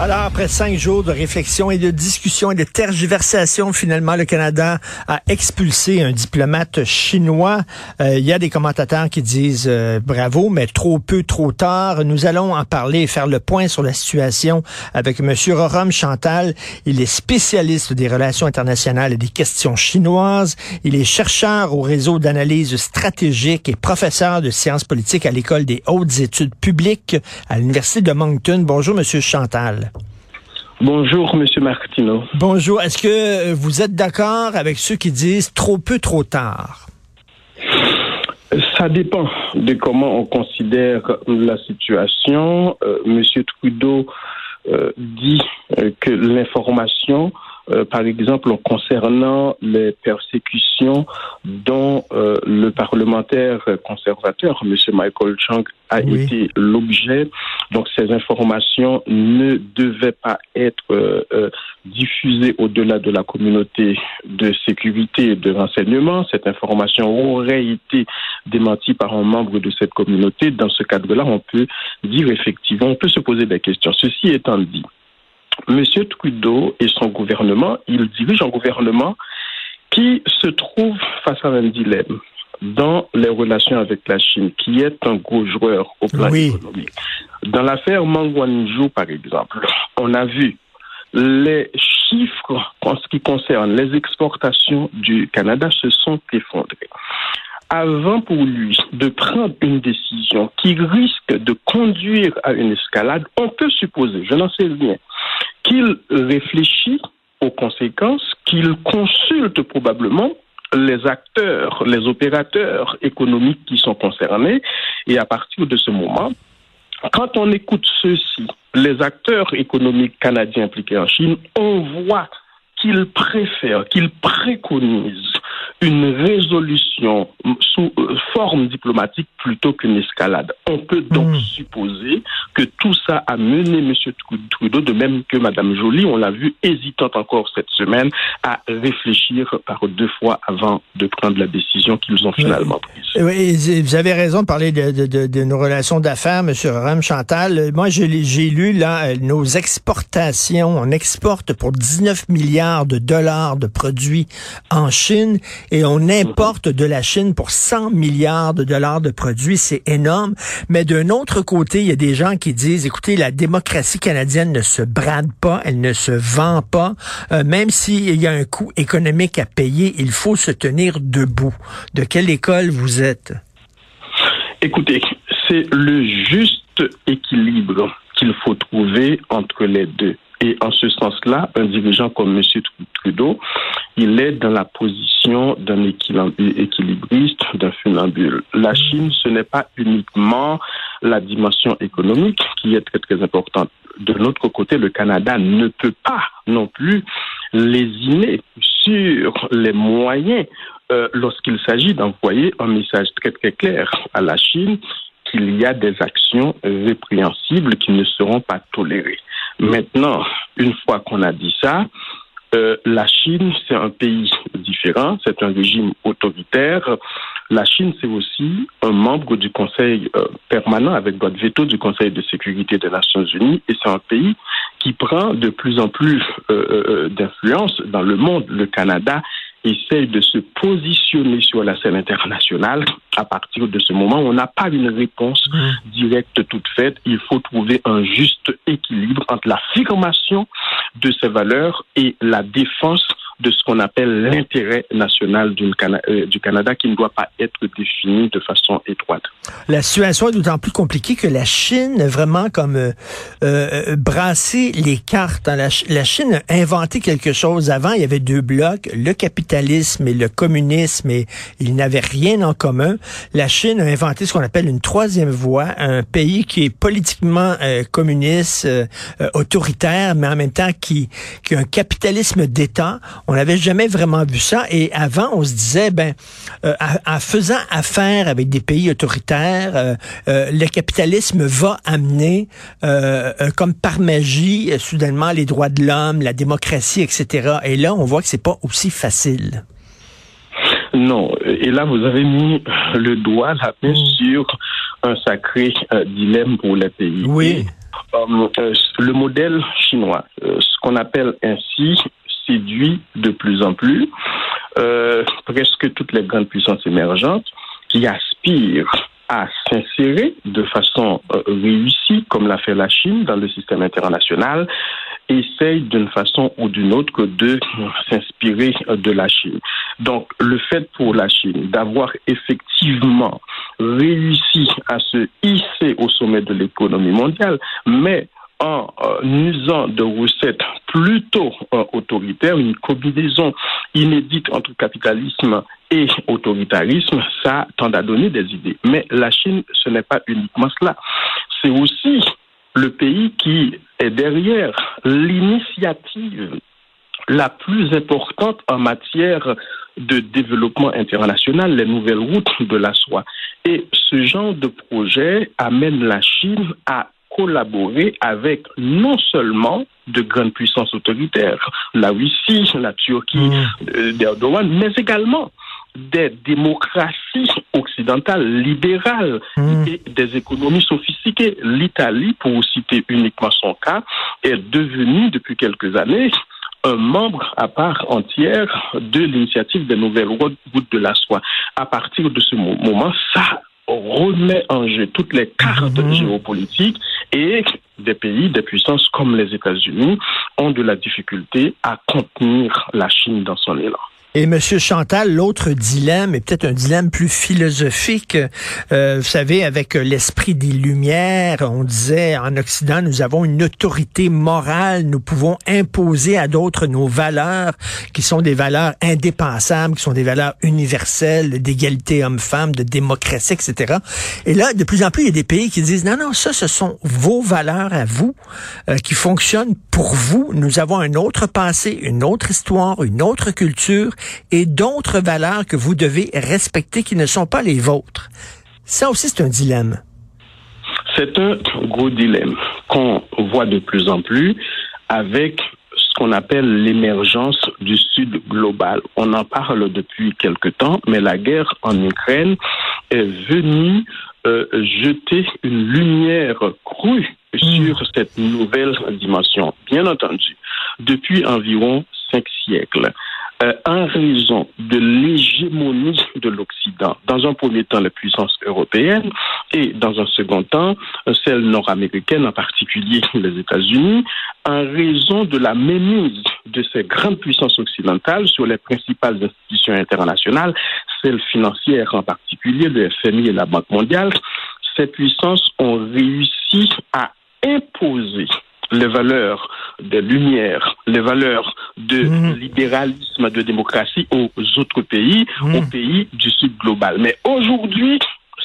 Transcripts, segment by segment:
Alors, après cinq jours de réflexion et de discussion et de tergiversation, finalement, le Canada a expulsé un diplomate chinois. Euh, il y a des commentateurs qui disent euh, bravo, mais trop peu, trop tard. Nous allons en parler et faire le point sur la situation avec M. Rorom Chantal. Il est spécialiste des relations internationales et des questions chinoises. Il est chercheur au réseau d'analyse stratégique et professeur de sciences politiques à l'École des hautes études publiques à l'Université de Moncton. Bonjour, M. Chantal. Bonjour, Monsieur Martineau. Bonjour. Est-ce que vous êtes d'accord avec ceux qui disent trop peu, trop tard? Ça dépend de comment on considère la situation. Euh, Monsieur Trudeau euh, dit euh, que l'information euh, par exemple concernant les persécutions dont euh, le parlementaire conservateur, M. Michael Chang, a été l'objet. Donc ces informations ne devaient pas être euh, diffusées au-delà de la communauté de sécurité et de renseignement. Cette information aurait été démentie par un membre de cette communauté. Dans ce cadre-là, on peut dire effectivement, on peut se poser des questions. Ceci étant dit, Monsieur Trudeau et son gouvernement, il dirige un gouvernement qui se trouve face à un dilemme dans les relations avec la Chine, qui est un gros joueur au plan économique. Dans l'affaire Mangwanzhou, par exemple, on a vu les chiffres en ce qui concerne les exportations du Canada se sont effondrés. Avant pour lui de prendre une décision qui risque de conduire à une escalade, on peut supposer, je n'en sais rien, qu'il réfléchit aux conséquences, qu'il consulte probablement les acteurs, les opérateurs économiques qui sont concernés, et à partir de ce moment, quand on écoute ceux-ci, les acteurs économiques canadiens impliqués en Chine, on voit qu'ils préfèrent, qu'ils préconisent une résolution sous euh, forme diplomatique plutôt qu'une escalade. On peut donc mmh. supposer que tout ça a mené M. Trudeau, de même que Mme Joly, on l'a vu hésitante encore cette semaine, à réfléchir par deux fois avant de prendre la décision qu'ils ont finalement prise. Oui, vous avez raison de parler de, de, de, de nos relations d'affaires, M. Ram Chantal. Moi, j'ai lu là nos exportations. On exporte pour 19 milliards de dollars de produits en Chine et on importe de la Chine pour 100 milliards de dollars de produits. C'est énorme. Mais d'un autre côté, il y a des gens qui disent, écoutez, la démocratie canadienne ne se brade pas, elle ne se vend pas. Euh, même s'il y a un coût économique à payer, il faut se tenir debout. De quelle école vous êtes? Écoutez, c'est le juste équilibre qu'il faut trouver entre les deux. Et en ce sens-là, un dirigeant comme M. Trudeau, il est dans la position d'un équilibriste, d'un funambule. La Chine, ce n'est pas uniquement la dimension économique qui est très importante. De l'autre côté, le Canada ne peut pas non plus lésiner sur les moyens euh, lorsqu'il s'agit d'envoyer un message très très clair à la Chine qu'il y a des actions répréhensibles qui ne seront pas tolérées. Maintenant, une fois qu'on a dit ça, euh, la Chine, c'est un pays différent, c'est un régime autoritaire. La Chine, c'est aussi un membre du Conseil euh, permanent avec votre veto du Conseil de sécurité des Nations Unies et c'est un pays qui prend de plus en plus euh, d'influence dans le monde. Le Canada essaye de se positionner sur la scène internationale, à partir de ce moment, on n'a pas une réponse mmh. directe toute faite. Il faut trouver un juste équilibre entre l'affirmation de ces valeurs et la défense de ce qu'on appelle l'intérêt national euh, du Canada qui ne doit pas être défini de façon étroite. La situation est d'autant plus compliquée que la Chine a vraiment comme euh, euh, brassé les cartes. Hein. La, Chine a inventé quelque chose. Avant, il y avait deux blocs, le capitalisme et le communisme, et ils n'avaient rien en commun. La Chine a inventé ce qu'on appelle une troisième voie, un pays qui est politiquement communiste, autoritaire, mais en même temps qui, qui a un capitalisme d'État. On n'avait jamais vraiment vu ça. Et avant, on se disait, ben, euh, en faisant affaire avec des pays autoritaires, autoritaire. le capitalisme va amener, comme par magie, soudainement les droits de l'homme, la démocratie, etc. Et là, on voit que c'est pas aussi facile. Non, et là vous avez mis le doigt, la main mm. sur un sacré euh, dilemme pour les pays. Oui. Euh, euh, le modèle chinois, ce qu'on appelle ainsi, séduit de plus en plus presque toutes les grandes puissances émergentes qui aspirent à s'insérer de façon réussie, comme l'a fait la Chine, dans le système international, essaye d'une façon ou d'une autre de s'inspirer de la Chine. Donc, le fait pour la Chine d'avoir effectivement réussi à se hisser au sommet de l'économie mondiale, mais en euh, usant de recettes plutôt euh, autoritaires, une combinaison inédite entre capitalisme et autoritarisme, ça tend à donner des idées. Mais la Chine, ce n'est pas uniquement cela. C'est aussi le pays qui est derrière l'initiative la plus importante en matière de développement international, les nouvelles routes de la soie. Et ce genre de projet amène la Chine à collaborer avec non seulement de grandes puissances autoritaires, la Russie, la Turquie mmh. Euh, d'Erdogan, mais également des démocraties occidentales libérales mmh. et des économies sophistiquées. L'Italie, pour citer uniquement son cas, est devenue depuis quelques années un membre à part entière de l'initiative des nouvelles routes de la soie. À partir de ce moment, ça remet en jeu toutes les cartes mmh. géopolitiques et des pays, des puissances comme les États-Unis ont de la difficulté à contenir la Chine dans son élan. Et Monsieur Chantal, l'autre dilemme est peut-être un dilemme plus philosophique. Euh, vous savez, avec l'esprit des Lumières, on disait en Occident, nous avons une autorité morale, nous pouvons imposer à d'autres nos valeurs, qui sont des valeurs indépensables, qui sont des valeurs universelles, d'égalité homme-femme, de démocratie, etc. Et là, de plus en plus, il y a des pays qui disent non, non, ça, ce sont vos valeurs à vous, euh, qui fonctionnent pour vous. Nous avons un autre passé, une autre histoire, une autre culture et d'autres valeurs que vous devez respecter qui ne sont pas les vôtres. Ça aussi, c'est un dilemme. C'est un gros dilemme qu'on voit de plus en plus avec ce qu'on appelle l'émergence du Sud global. On en parle depuis quelque temps, mais la guerre en Ukraine est venue euh, jeter une lumière crue sur hmm. cette nouvelle dimension. Bien entendu, depuis environ cinq siècles, euh, en raison de l'hégémonie de l'Occident. Dans un premier temps, les puissances européennes et dans un second temps, celles nord-américaines, en particulier les États-Unis, en raison de la mémise de ces grandes puissances occidentales sur les principales institutions internationales, celles financières en particulier, le FMI et la Banque mondiale, ces puissances ont réussi à imposer les valeurs de lumière, les valeurs de mhm. libéralisme, de démocratie aux autres pays, mhm. aux pays du Sud global. Mais aujourd'hui,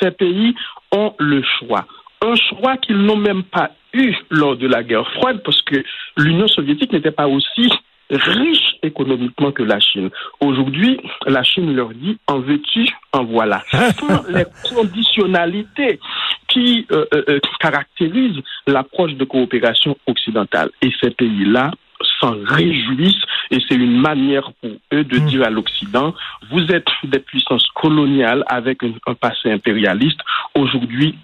ces pays ont le choix. Un choix qu'ils n'ont même pas eu lors de la guerre froide parce que l'Union soviétique n'était pas aussi riche économiquement que la Chine. Aujourd'hui, la Chine leur dit en veux-tu, en voilà. Sans les conditionnalités qui euh, euh, euh, caractérisent l'approche de coopération occidentale. Et ces pays-là s'en réjouissent et c'est une manière pour eux de mm. dire à l'Occident, vous êtes des puissances coloniales avec un passé impérialiste. Aujourd'hui,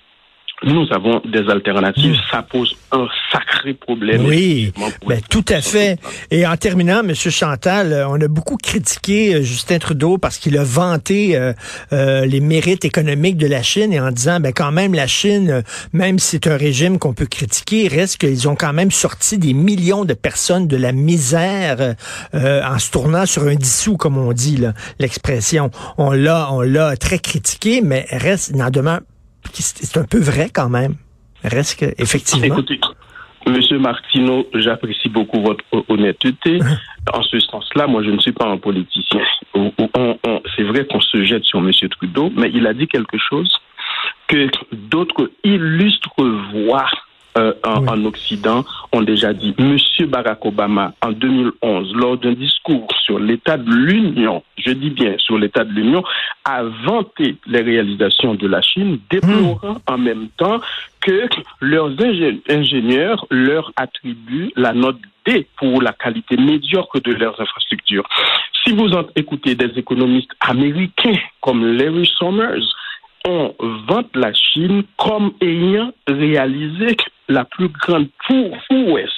nous avons des alternatives. Hmm. Ça pose un sacré problème. Oui, ben, tout à fait. Et en terminant, Monsieur Chantal, euh, on a beaucoup critiqué euh, Justin Trudeau parce qu'il a vanté euh, les mérites économiques de la Chine et en disant, ben quand même, la Chine, même si c'est un régime qu'on peut critiquer, reste qu'ils ont quand même sorti des millions de personnes de la misère en se tournant sur un dissous, comme on dit l'expression. On l'a, on l'a très critiqué, mais reste, n'en demeure c'est un peu vrai quand même. Reste que, effectivement. Écoutez, Monsieur Martineau, j'apprécie beaucoup votre honnêteté. Hein? En ce sens-là, moi, je ne suis pas un politicien. c'est vrai qu'on se jette sur Monsieur Trudeau, mais il a dit quelque chose que d'autres illustres voix euh, en, Occident ont déjà dit. Monsieur Barack Obama, en 2011, lors d'un discours sur l'état de l'Union, je dis bien sur l'état de l'Union, a vanté les réalisations de la Chine, déplorant hmm. en même temps que leurs ingénieurs leur attribuent la note D pour la qualité médiocre de leurs infrastructures. Si vous écoutez des économistes américains comme Larry Summers, on vante la Chine comme ayant réalisé la plus grande prouesse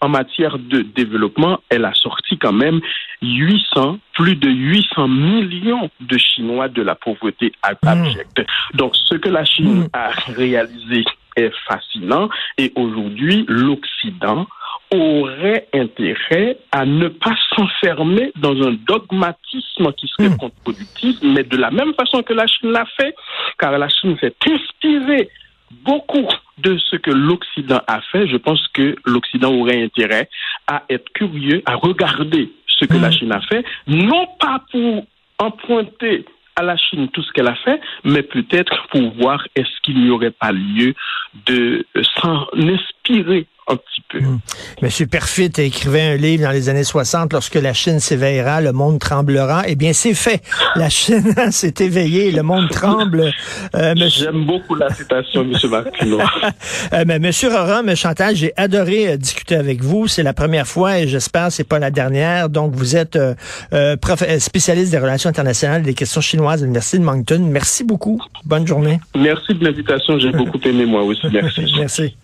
en matière de développement, elle a sorti quand même 800, plus de 800 millions de Chinois de la pauvreté abjecte. Hmm. Donc, ce que la Chine hmm. a réalisé est fascinant et aujourd'hui, l'Occident aurait intérêt à ne pas s'enfermer dans un dogmatisme qui serait hmm. contre-productif, mais de la même façon que la Chine l'a fait, car la Chine s'est inspirée beaucoup de ce que l'Occident a fait, je pense que l'Occident aurait intérêt à être curieux, à regarder ce que la hmm. Chine a fait, non pas pour emprunter à la Chine tout ce qu'elle a fait, mais peut-être pour voir est-ce qu'il n'y aurait pas lieu de s'en inspirer un petit peu. Hmm. Monsieur Perfit écrivait un livre dans les années 60, lorsque la Chine s'éveillera, le monde tremblera. Eh bien, c'est fait. La Chine s'est éveillée, le monde tremble. Euh, J'aime beaucoup la citation, Monsieur Martino. euh, mais Monsieur Roran, M. Chantal, j'ai adoré euh, discuter avec vous. C'est la première fois et j'espère c'est pas la dernière. Donc, vous êtes spécialiste des relations internationales et des questions chinoises à l'Université de Moncton. Merci beaucoup. Bonne journée. Merci de l'invitation. J'ai beaucoup aimé moi aussi. Merci. Merci.